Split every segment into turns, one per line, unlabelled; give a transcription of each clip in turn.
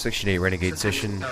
6 Renegade Session.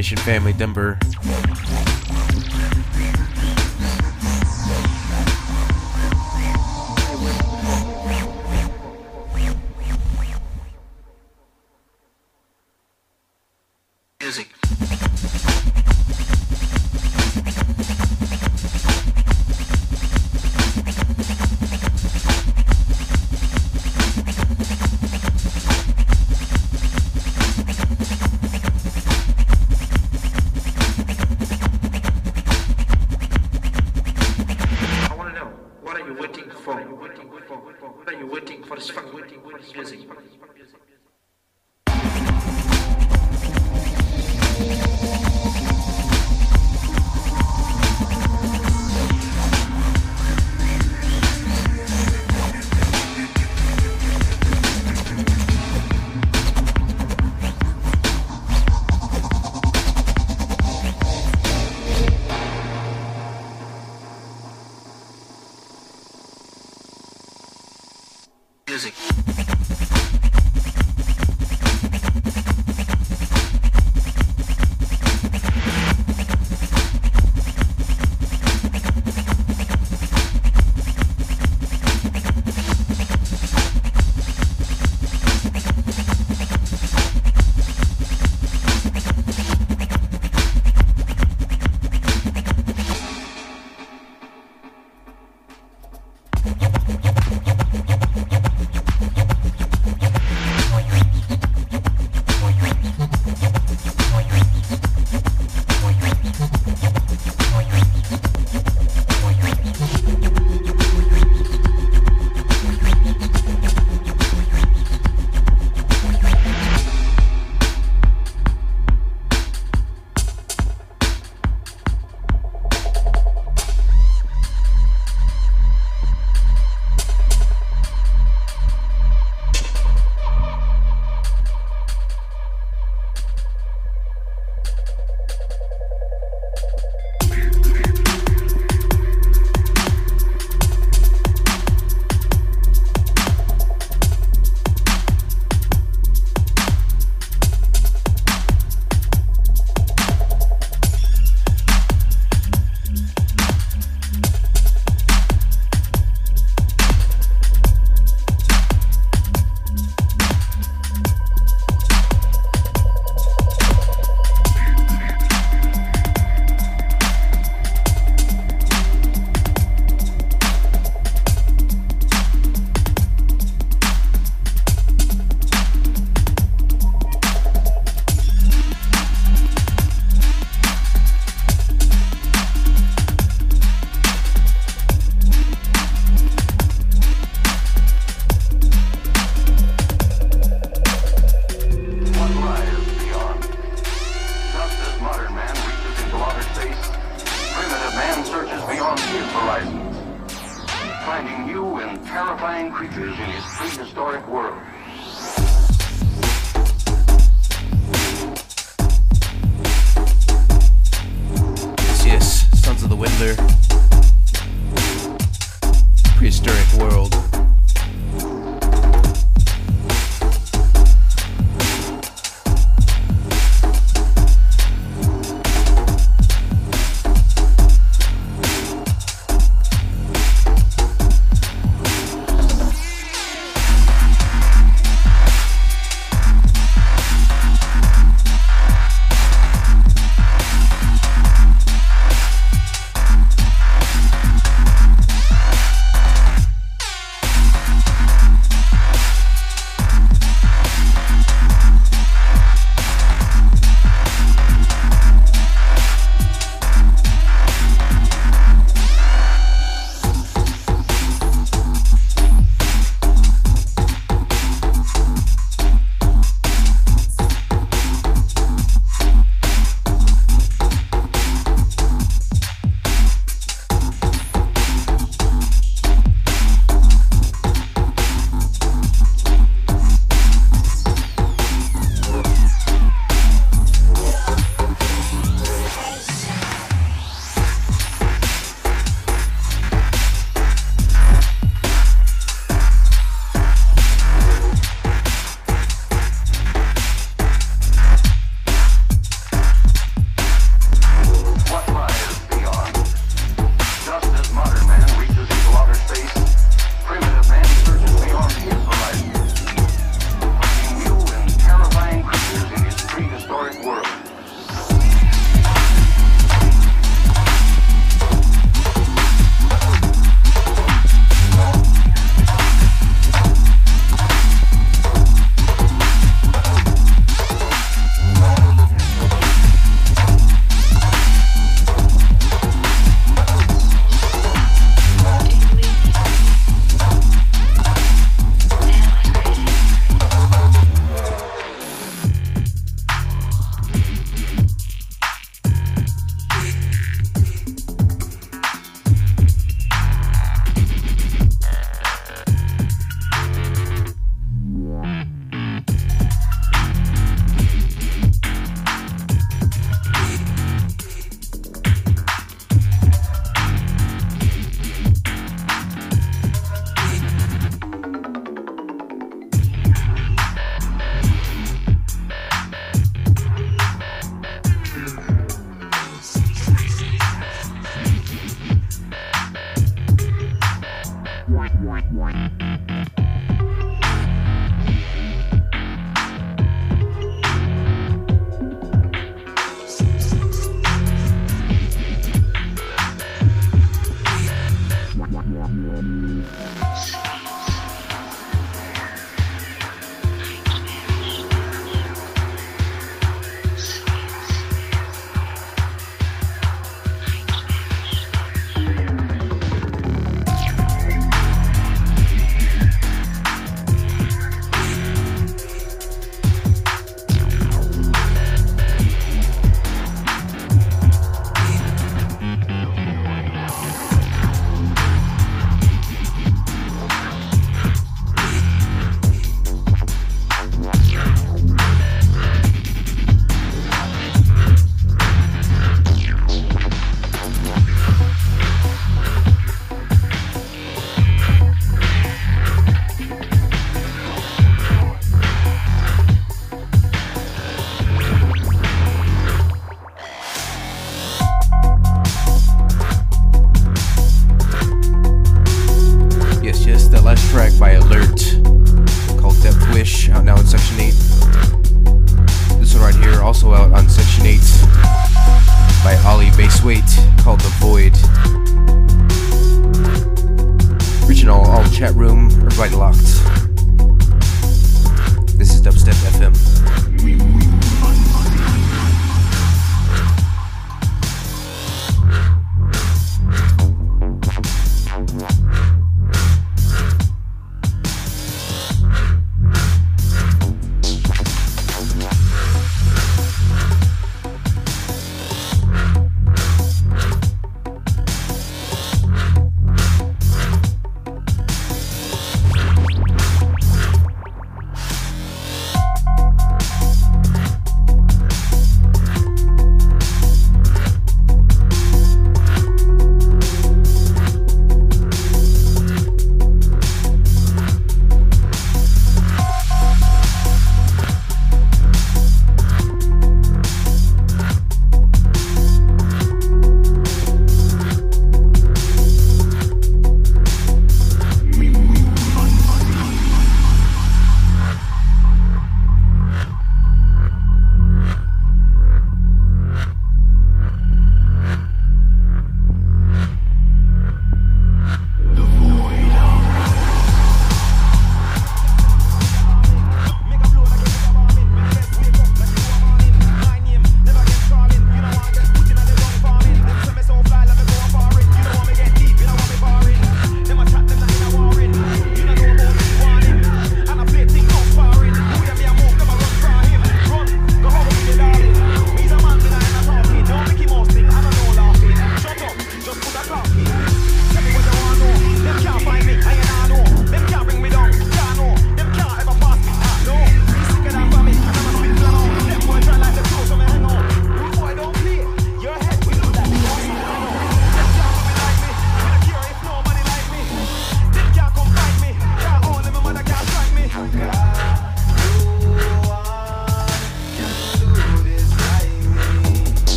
Submission Family Denver.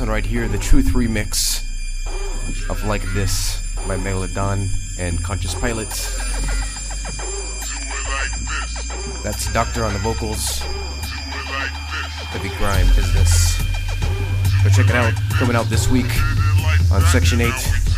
One right here, the Truth remix of Like This by Megalodon and Conscious Pilot. That's Doctor on the vocals. Heavy grime business. Go check it out. Coming out this week on Section 8.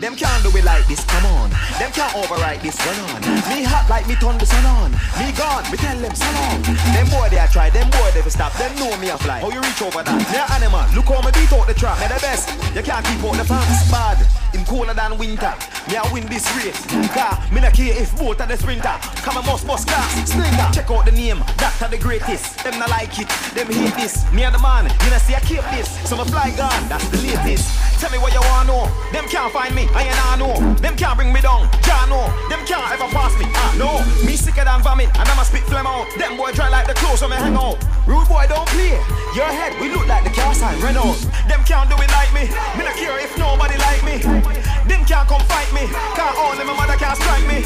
Them can't do it like this, come on. Them can't override this, run on. Me hot like me turn the sun on. Me gone, me tell them so long. Them boy they a try, them boy they stop. Them know me a fly. How you reach over that? A animal, look how me beat out the trap. Me the best, you can't keep out the fans. Bad, him colder than winter. Me a win this race. Car, me not care if both are the sprinter. Come a must bust class, sprinter. Check out the name, Doctor the greatest. Them not like it, them hate this. Me a the man, you know see I keep this. So me fly gone, that's the latest. Tell me what you wanna know. Them can't find me, I ain't I know. Them can't bring me down, can't know. Them can't ever pass me, ah no. Me sicker than vomit, and I'ma spit phlegm out. Them boy dry like the clothes when me hang out. Rude boy don't play. Your head, we look like the car sign Renault. Them can't do it like me. Me not care if nobody like me. Them can't come fight me. Can't own them, my mother can't strike me.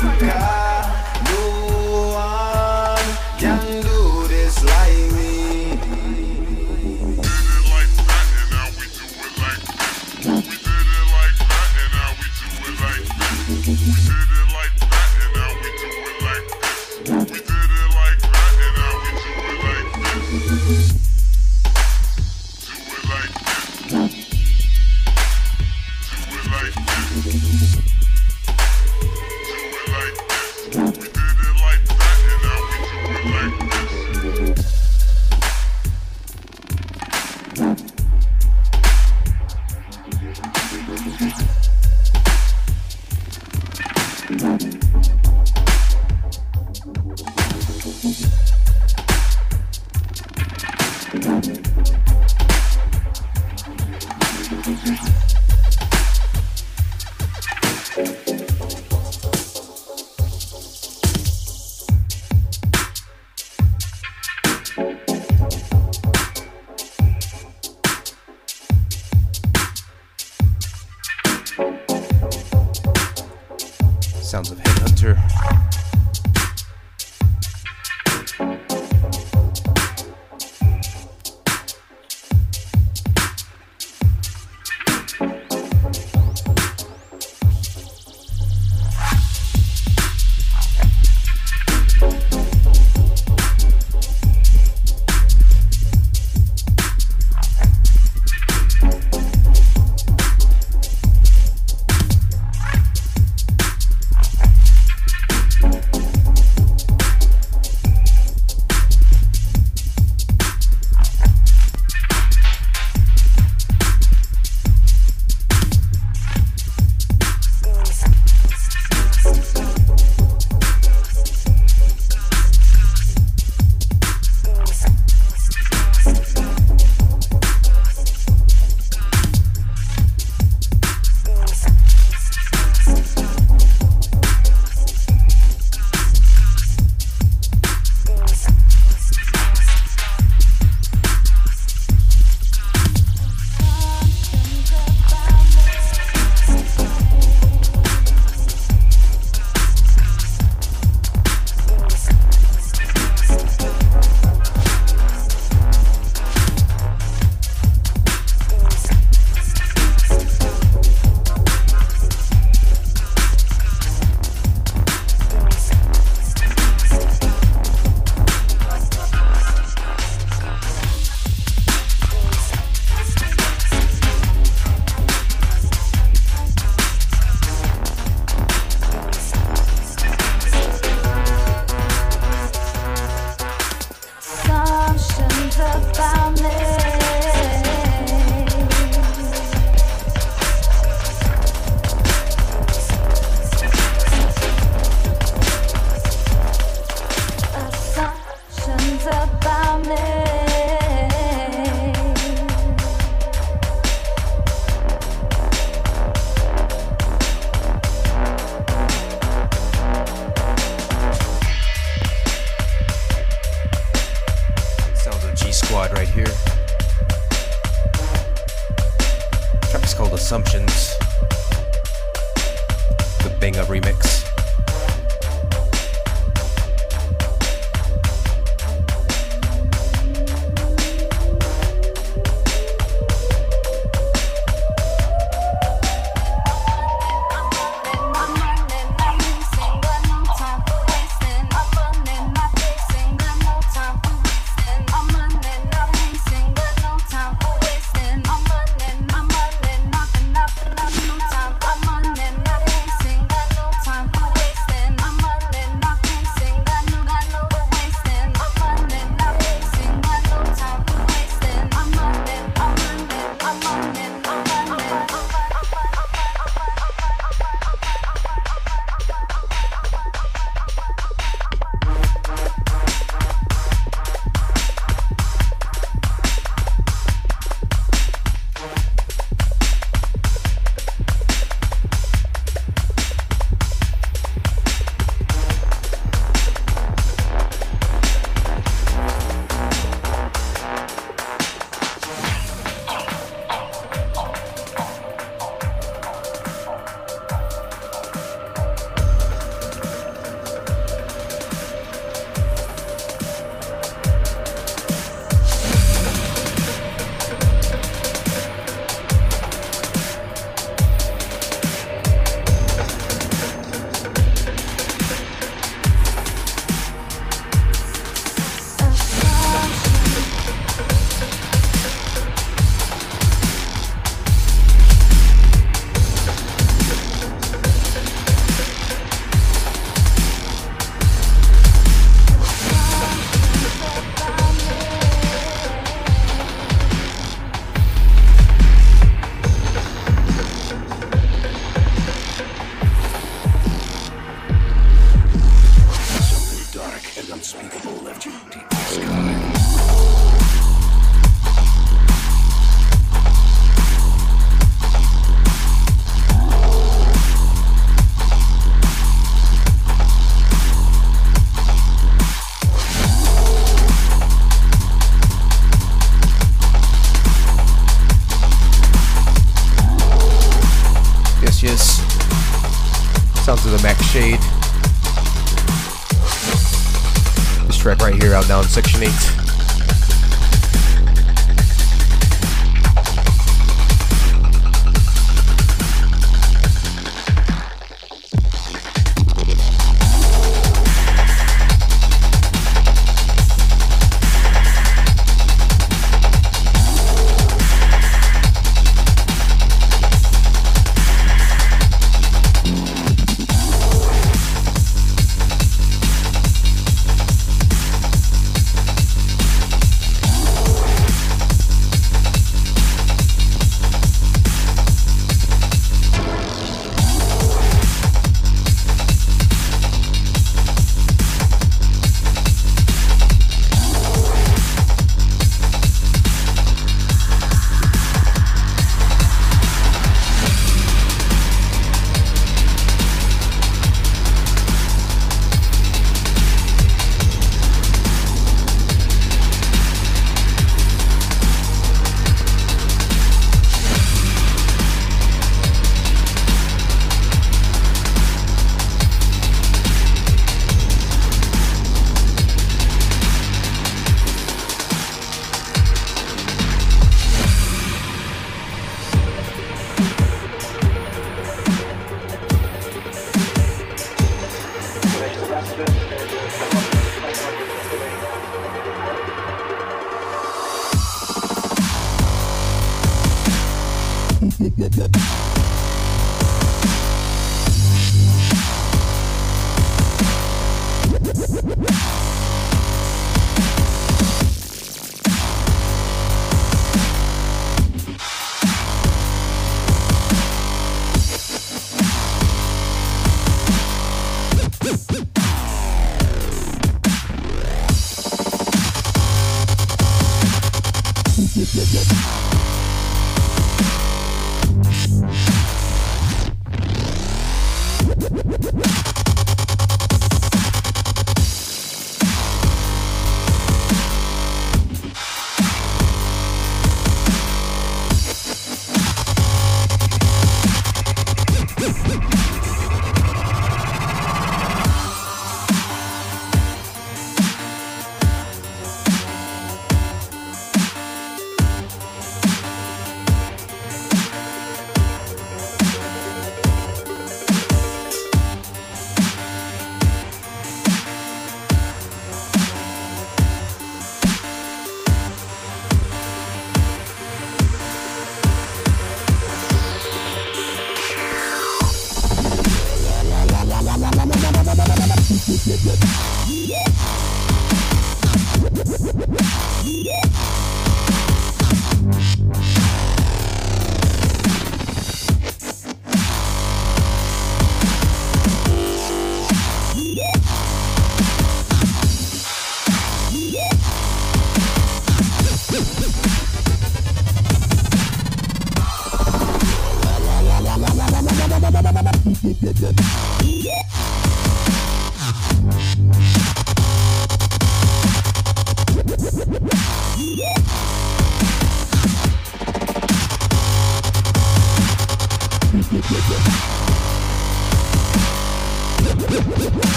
No one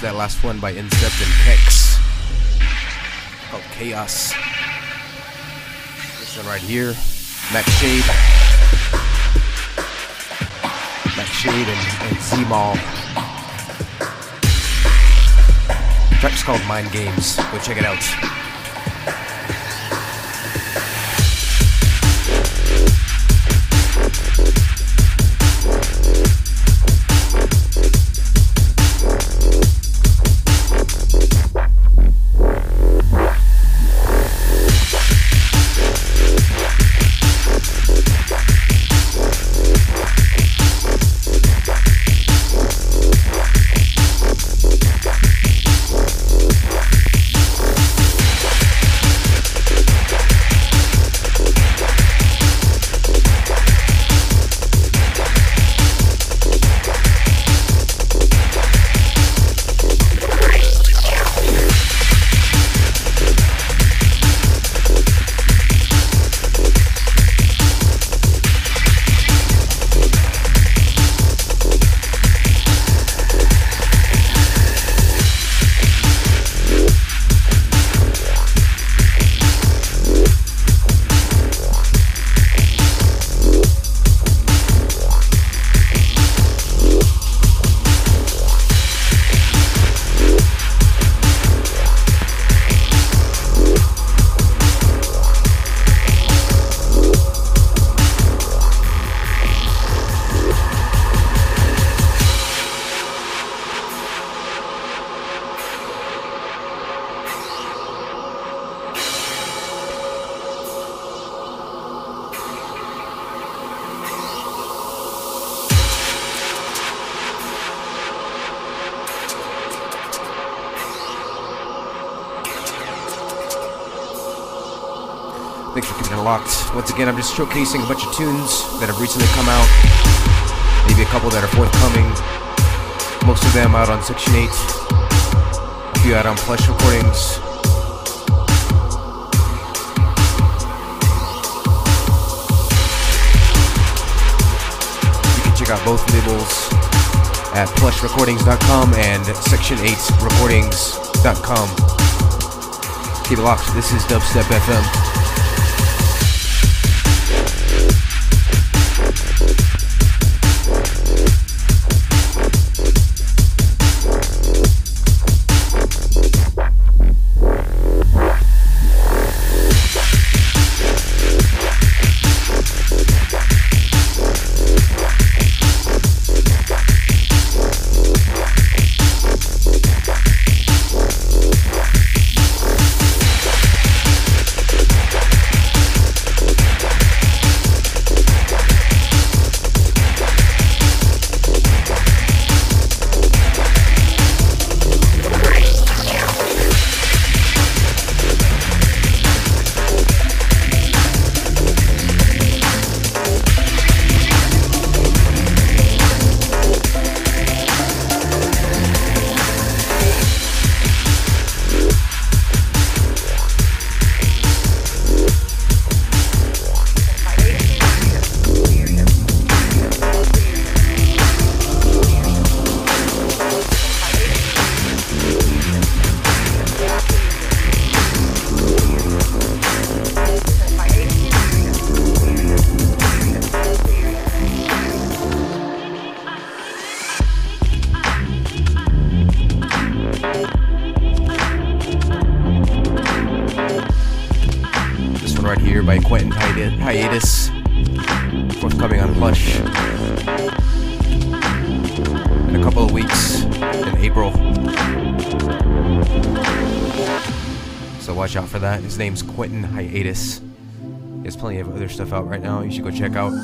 that last one by Incept and Hex called Chaos. This one right here, Max Shade. Max Shade and, and Z-Mall. track's called Mind Games. Go check it out. Again, I'm just showcasing a bunch of tunes that have recently come out. Maybe a couple that are forthcoming. Most of them out on Section 8. A few out on Plush Recordings. You can check out both labels at plushrecordings.com and section8recordings.com. Keep it locked. This is Dubstep FM. Check out.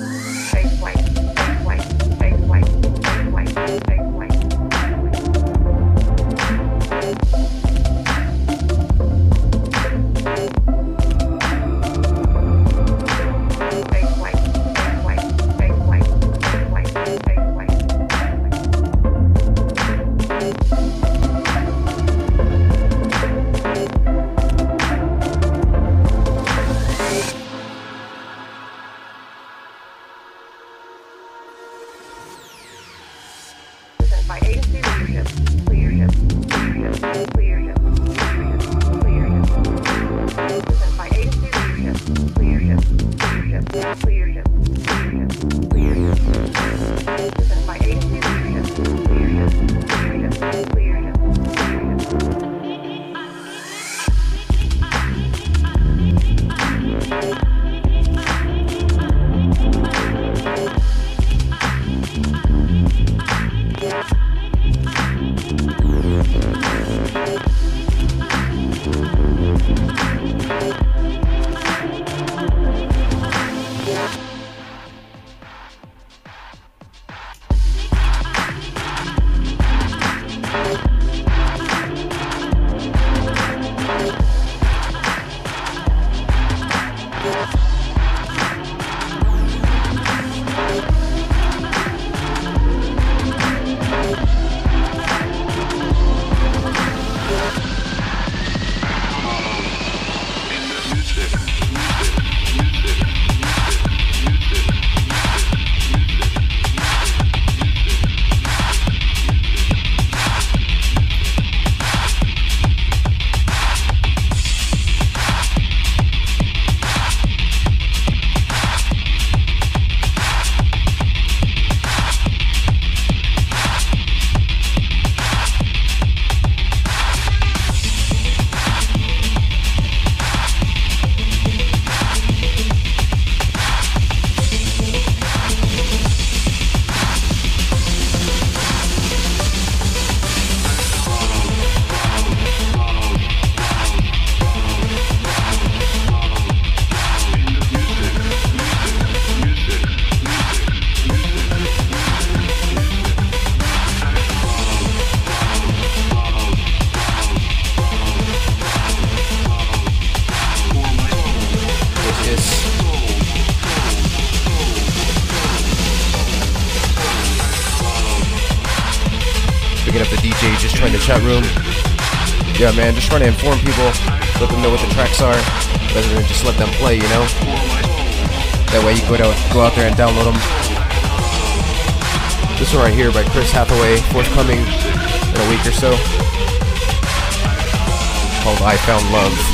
man. Just trying to inform people, let them know what the tracks are, rather than just let them play, you know? That way you go, out, go out there and download them. This one right here by Chris Hathaway, forthcoming in a week or so, called I Found Love.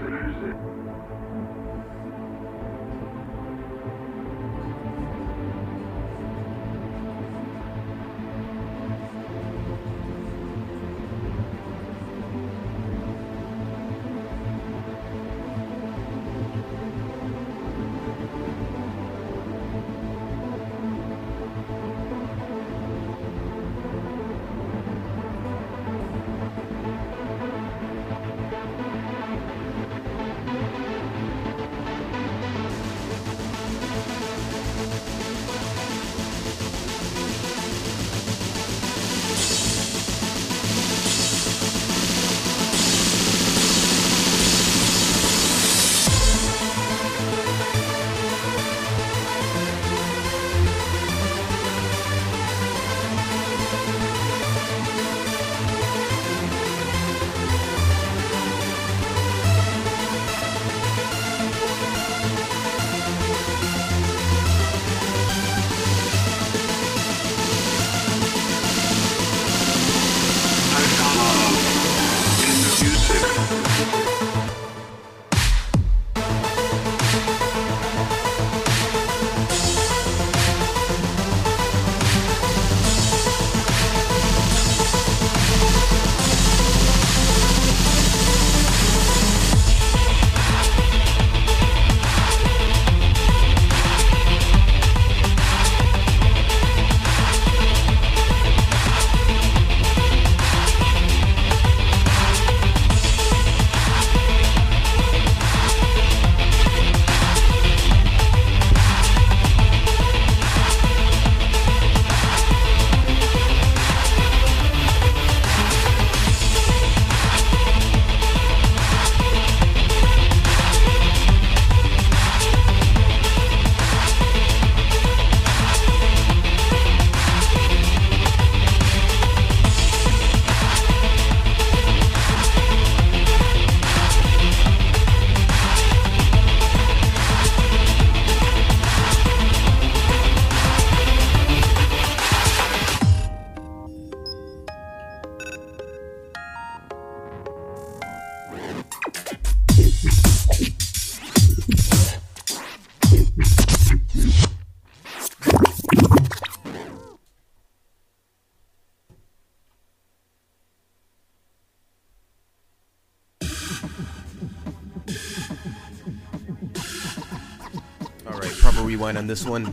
on this one.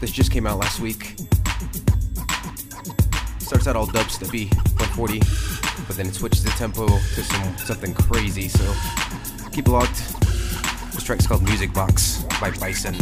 This just came out last week. Starts out all dubsteppy, 140, but then it switches the tempo to some something crazy. So keep locked. This track's called Music Box by Bison.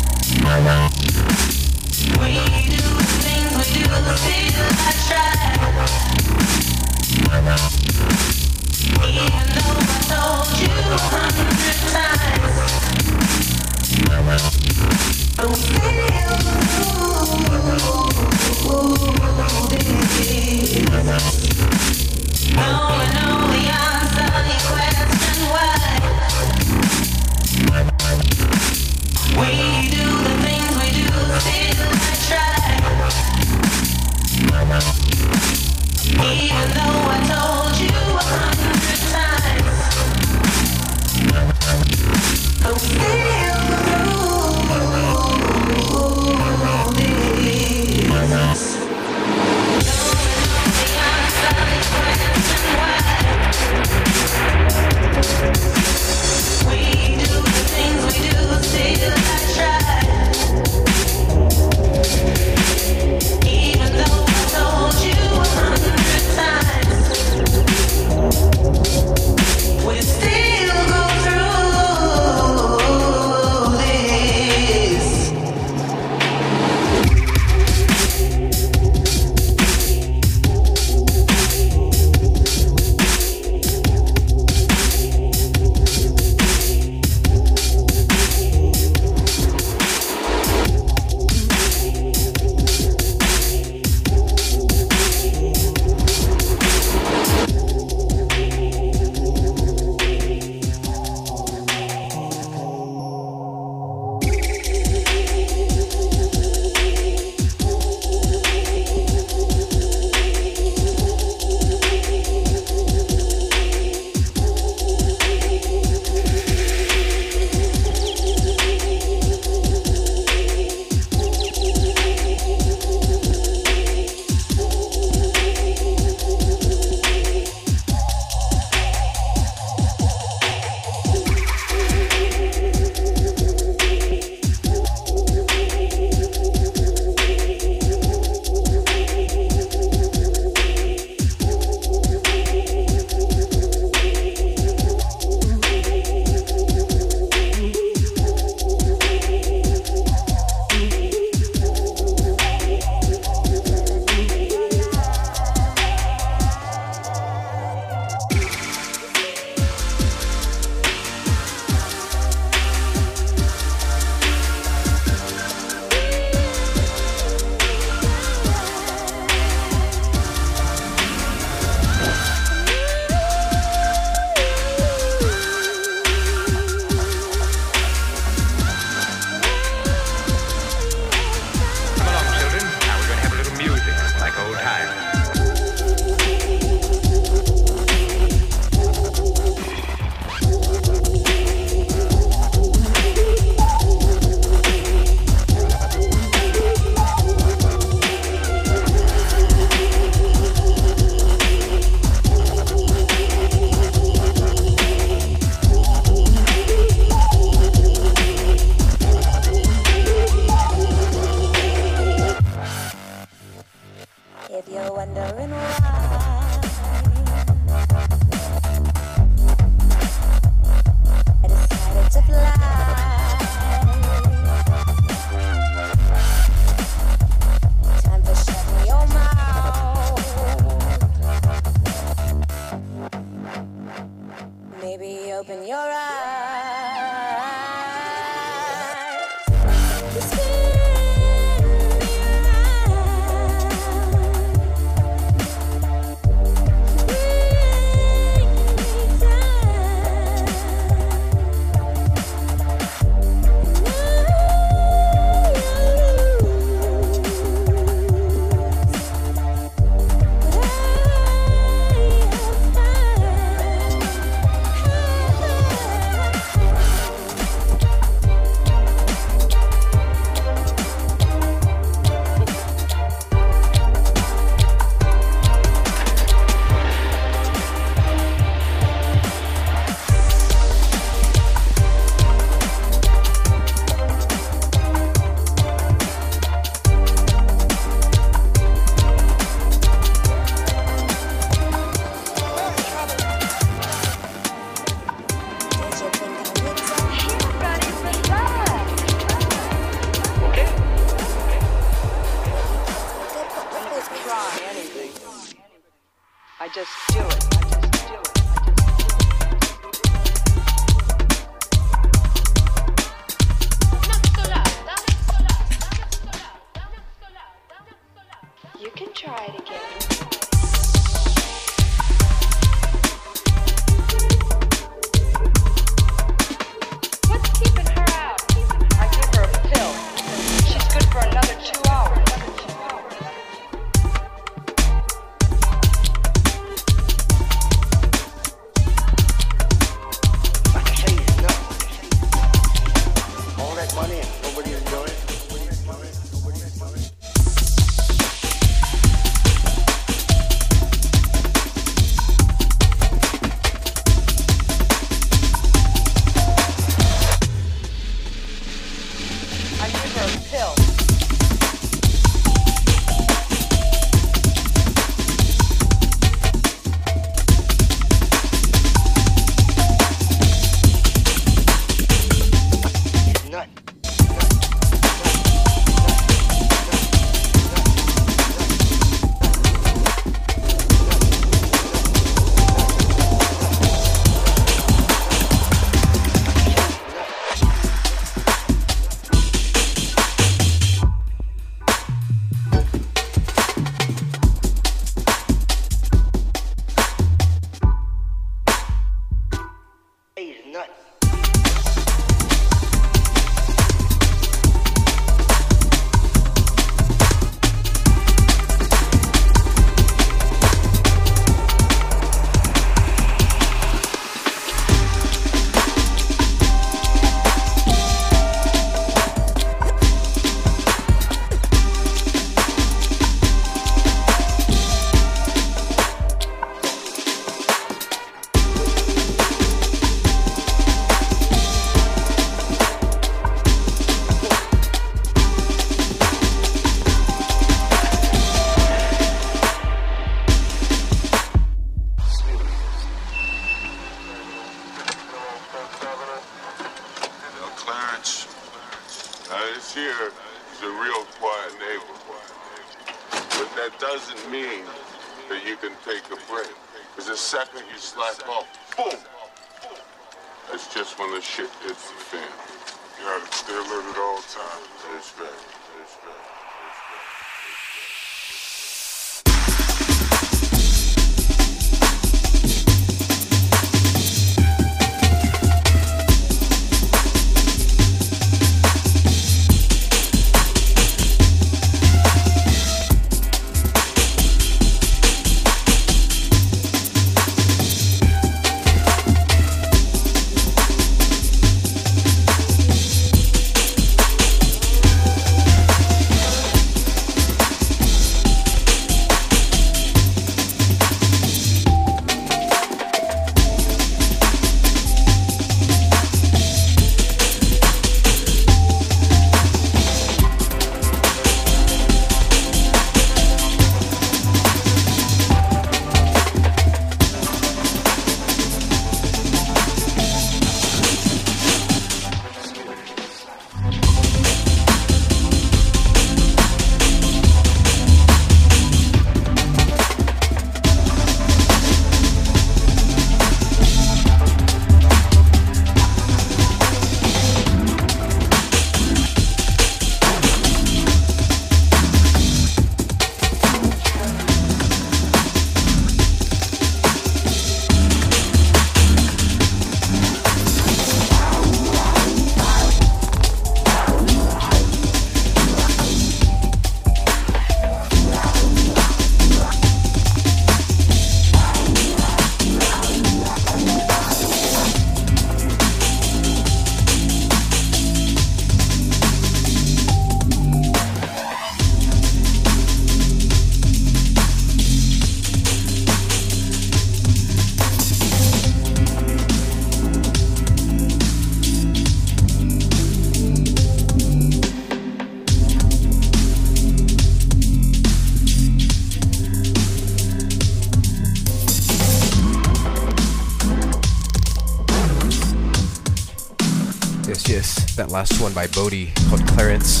Last one by Bodie called Clarence.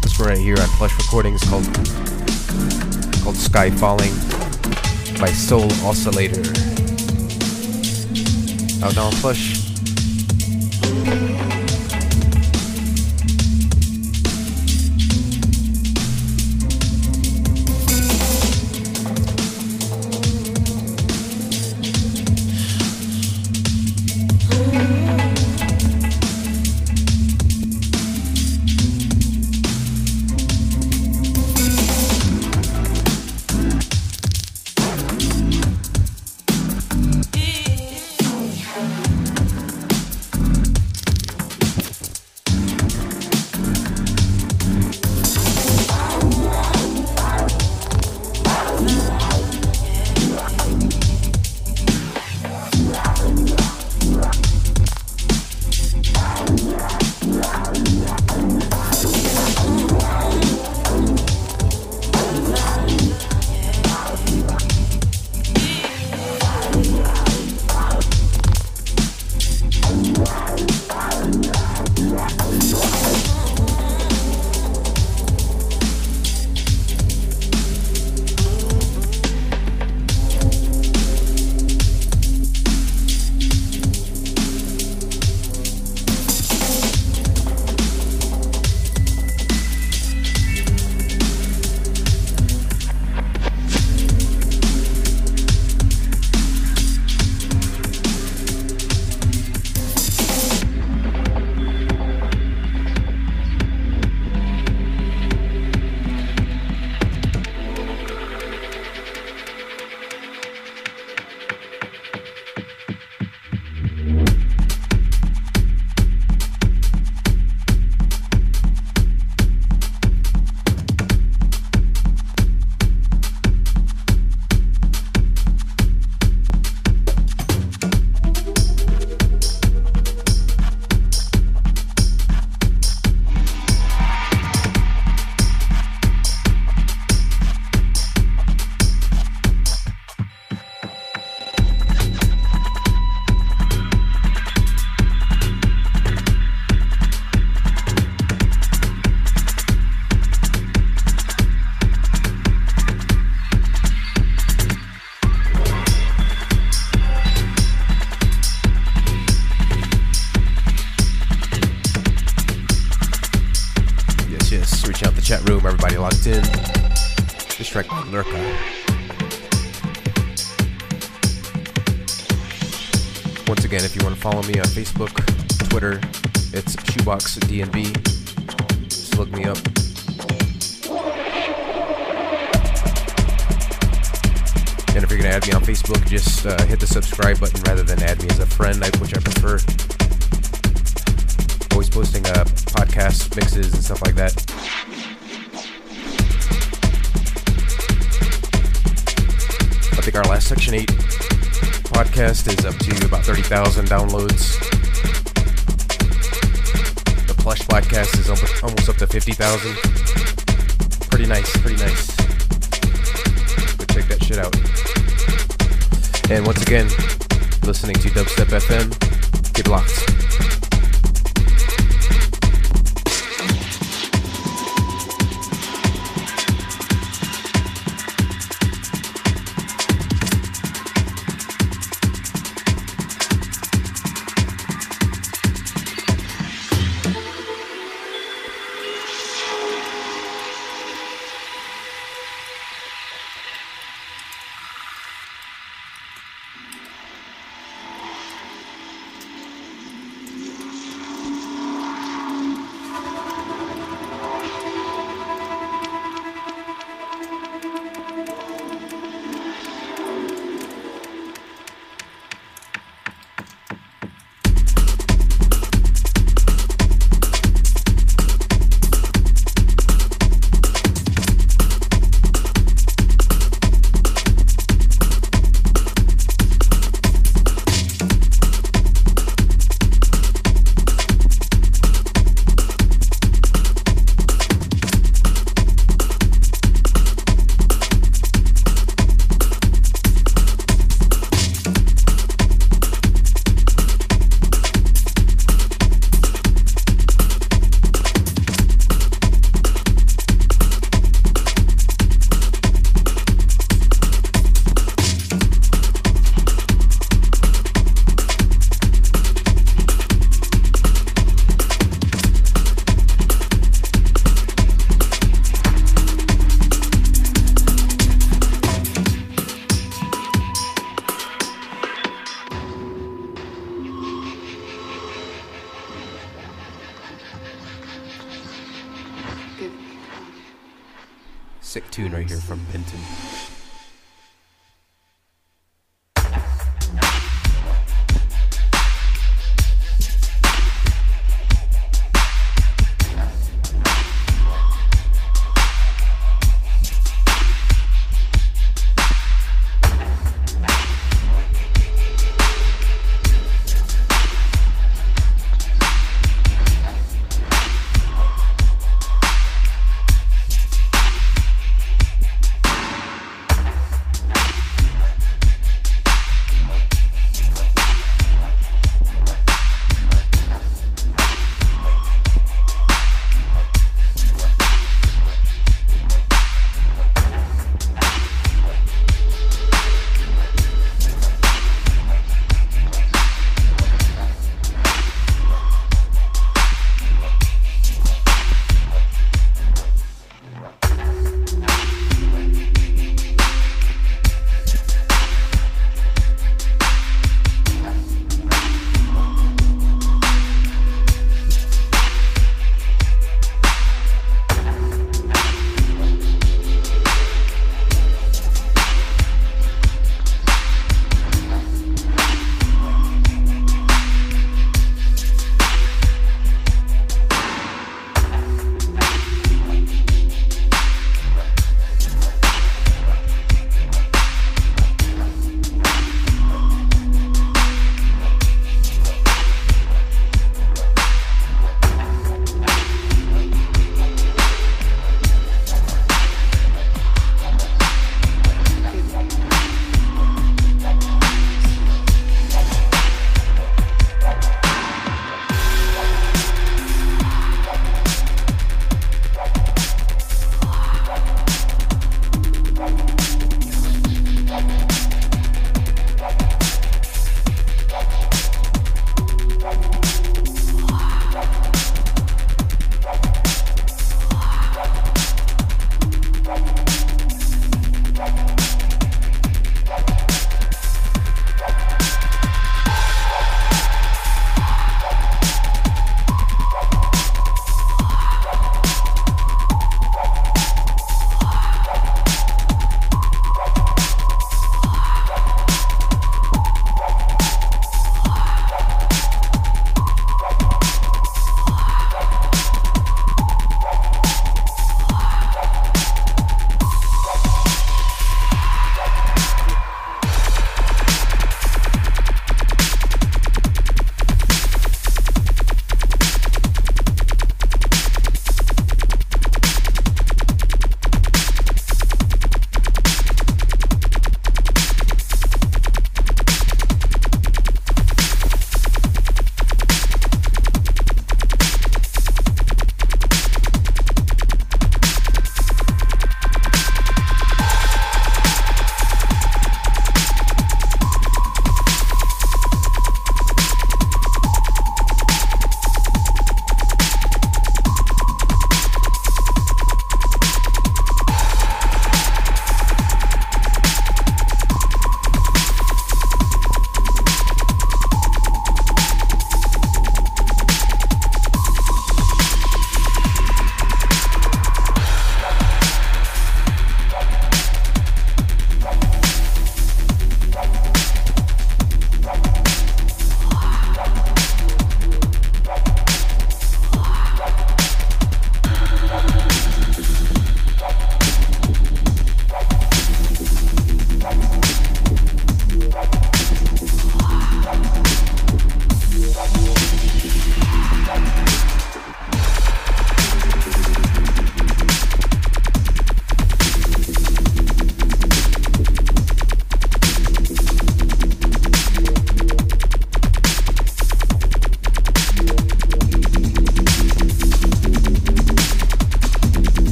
This one right here on Plush Recordings called called Sky Falling by Soul Oscillator. Out now on Plush.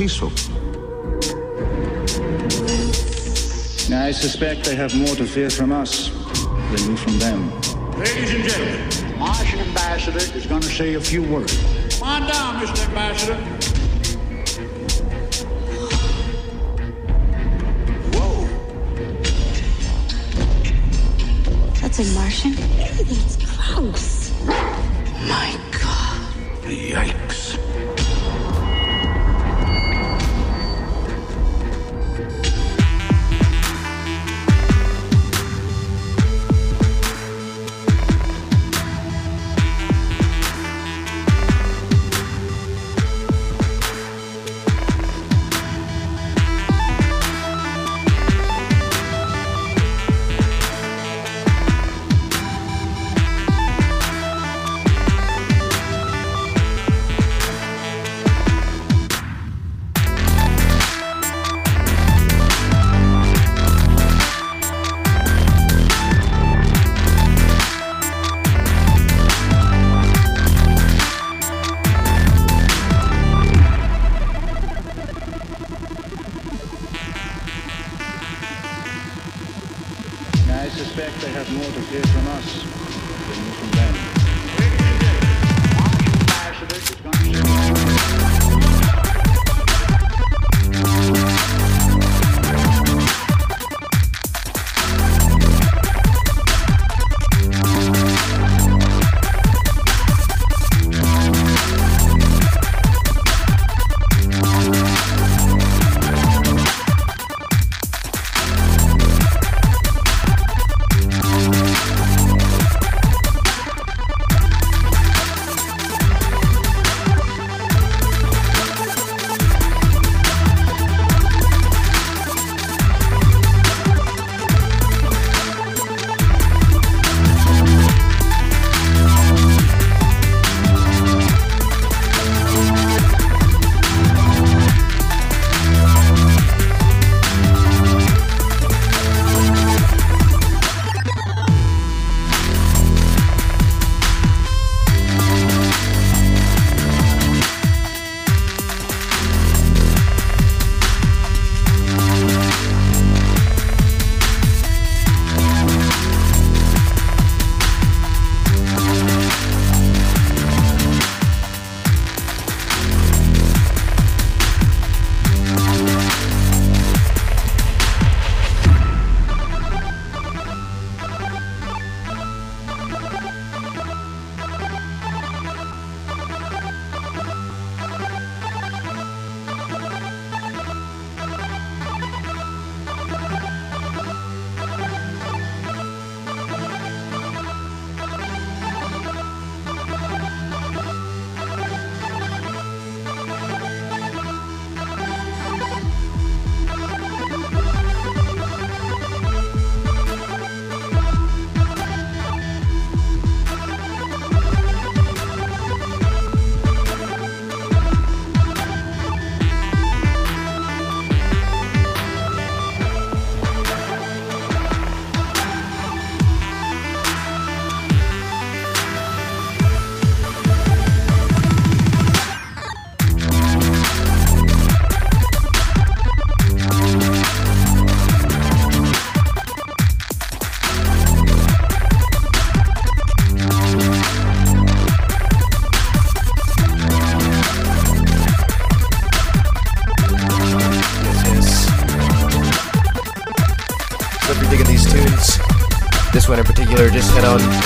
Peaceful.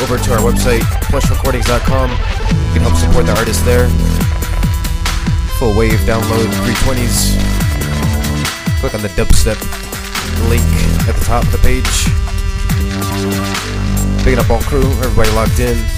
Over to our website, plushrecordings.com. You can help support the artist there. Full wave download 320s. Click on the dubstep link at the top of the page. Picking up all crew, everybody locked in.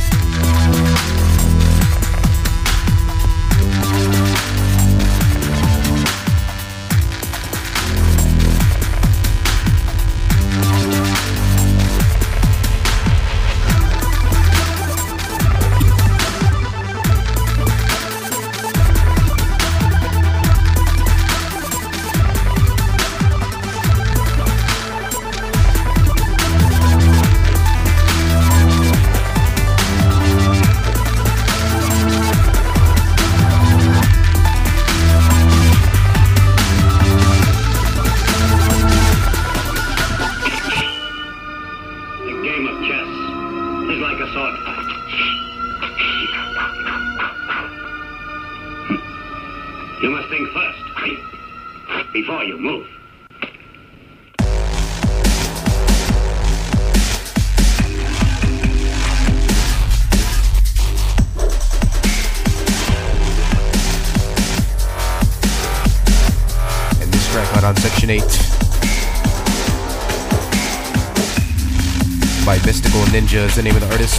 Ninja is the name of the artist.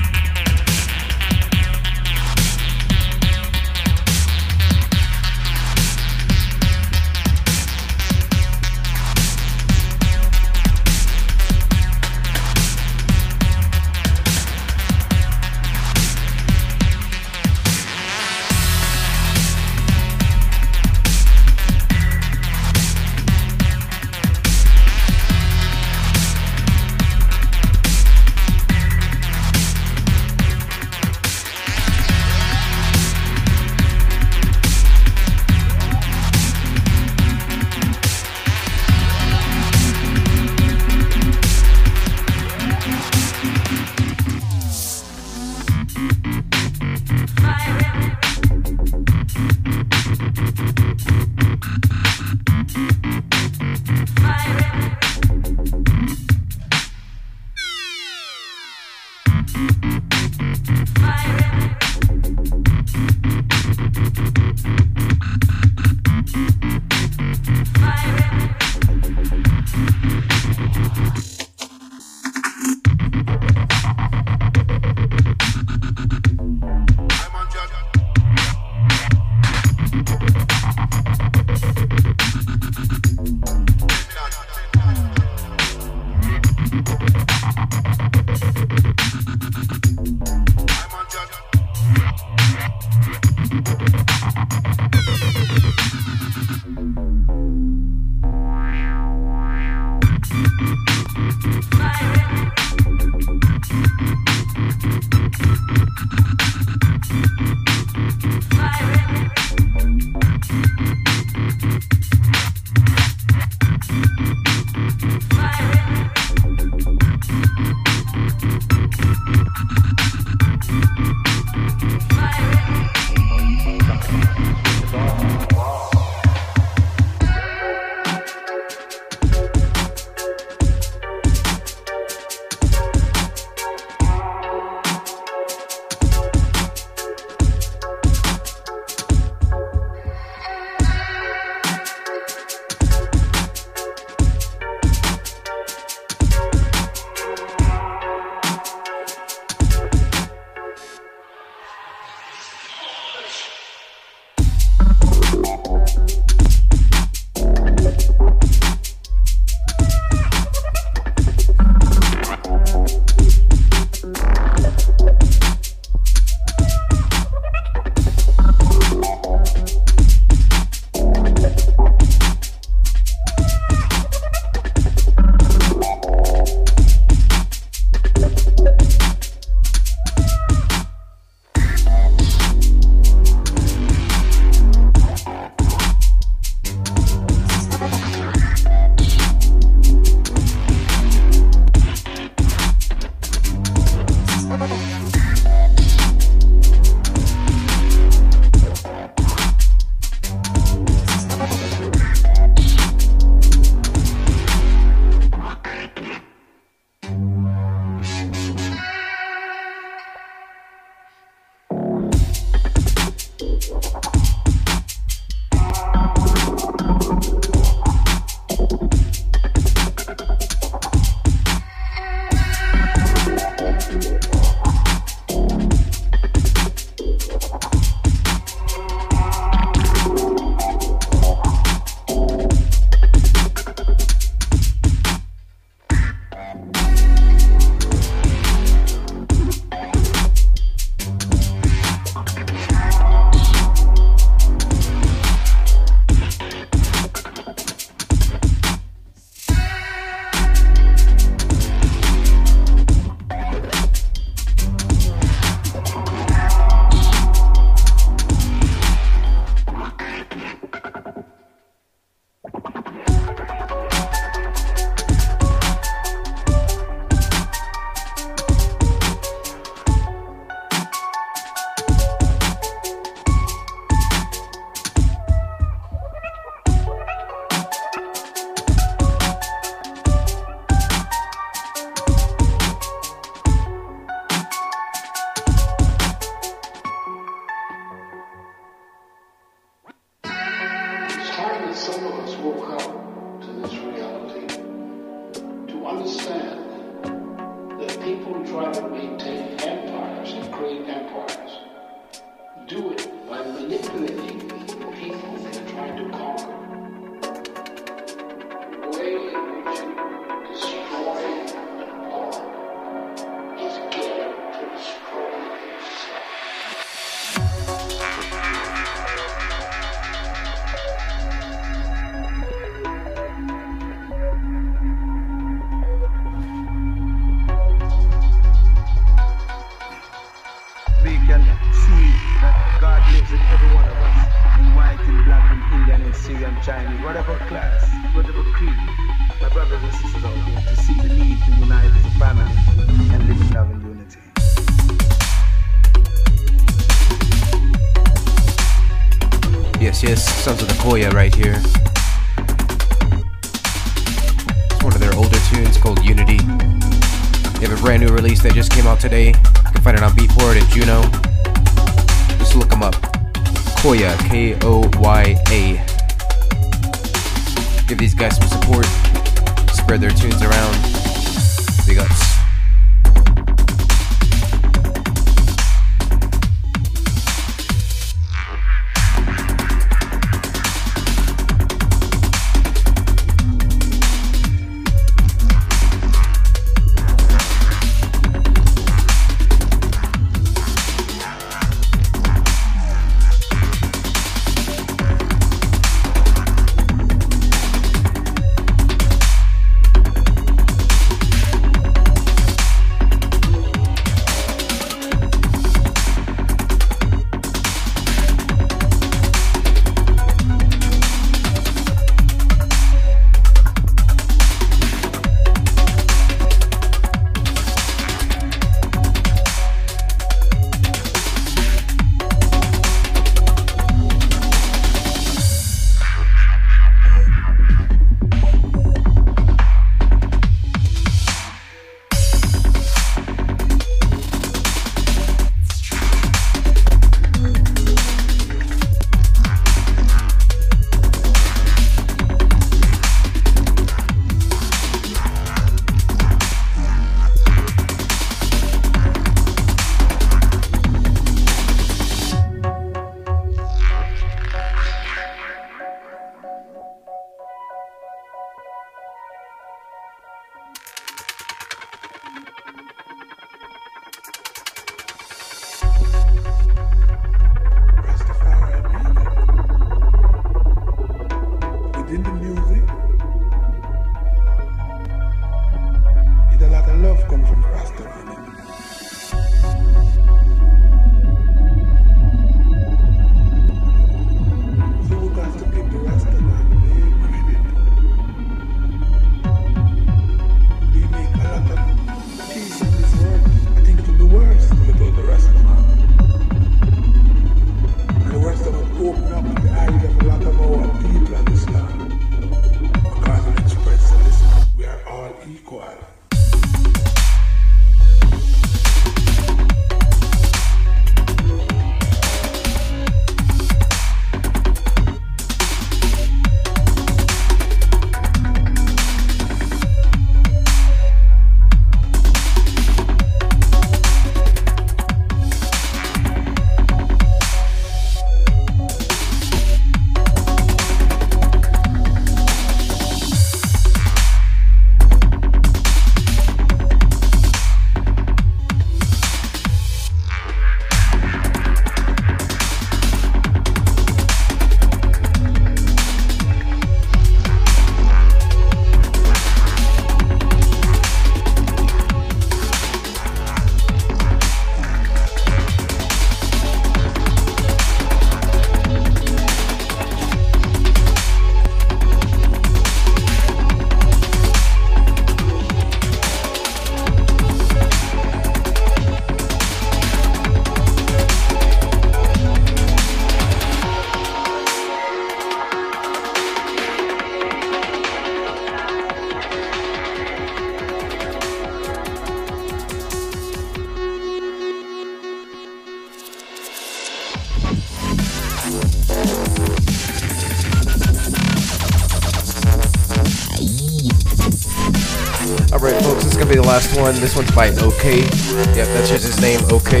One.
This one's by OK. Yep, that's just his name, OK.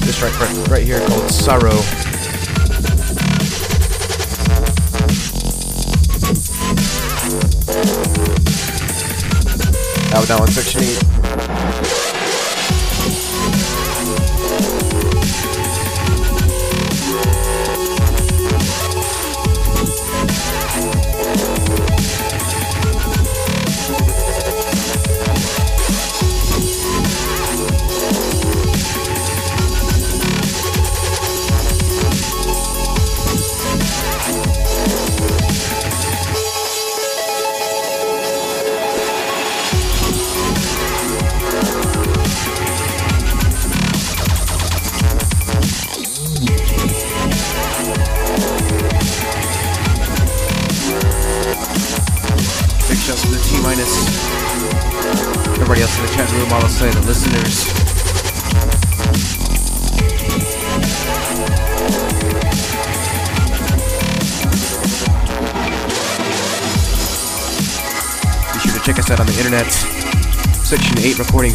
This track right, right here called Sorrow. Out now on Section 8.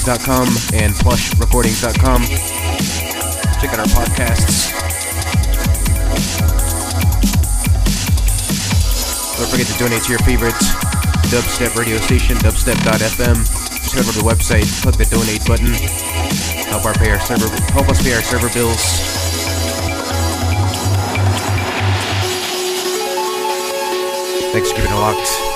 Section8recordings.com and plushrecordings.com. Check out our podcasts. Don't forget to donate to your favorite dubstep radio station, dubstep.fm. Just head over to the website, click the donate button. Help our pay our server help us pay our server bills. Thanks for keeping it locked.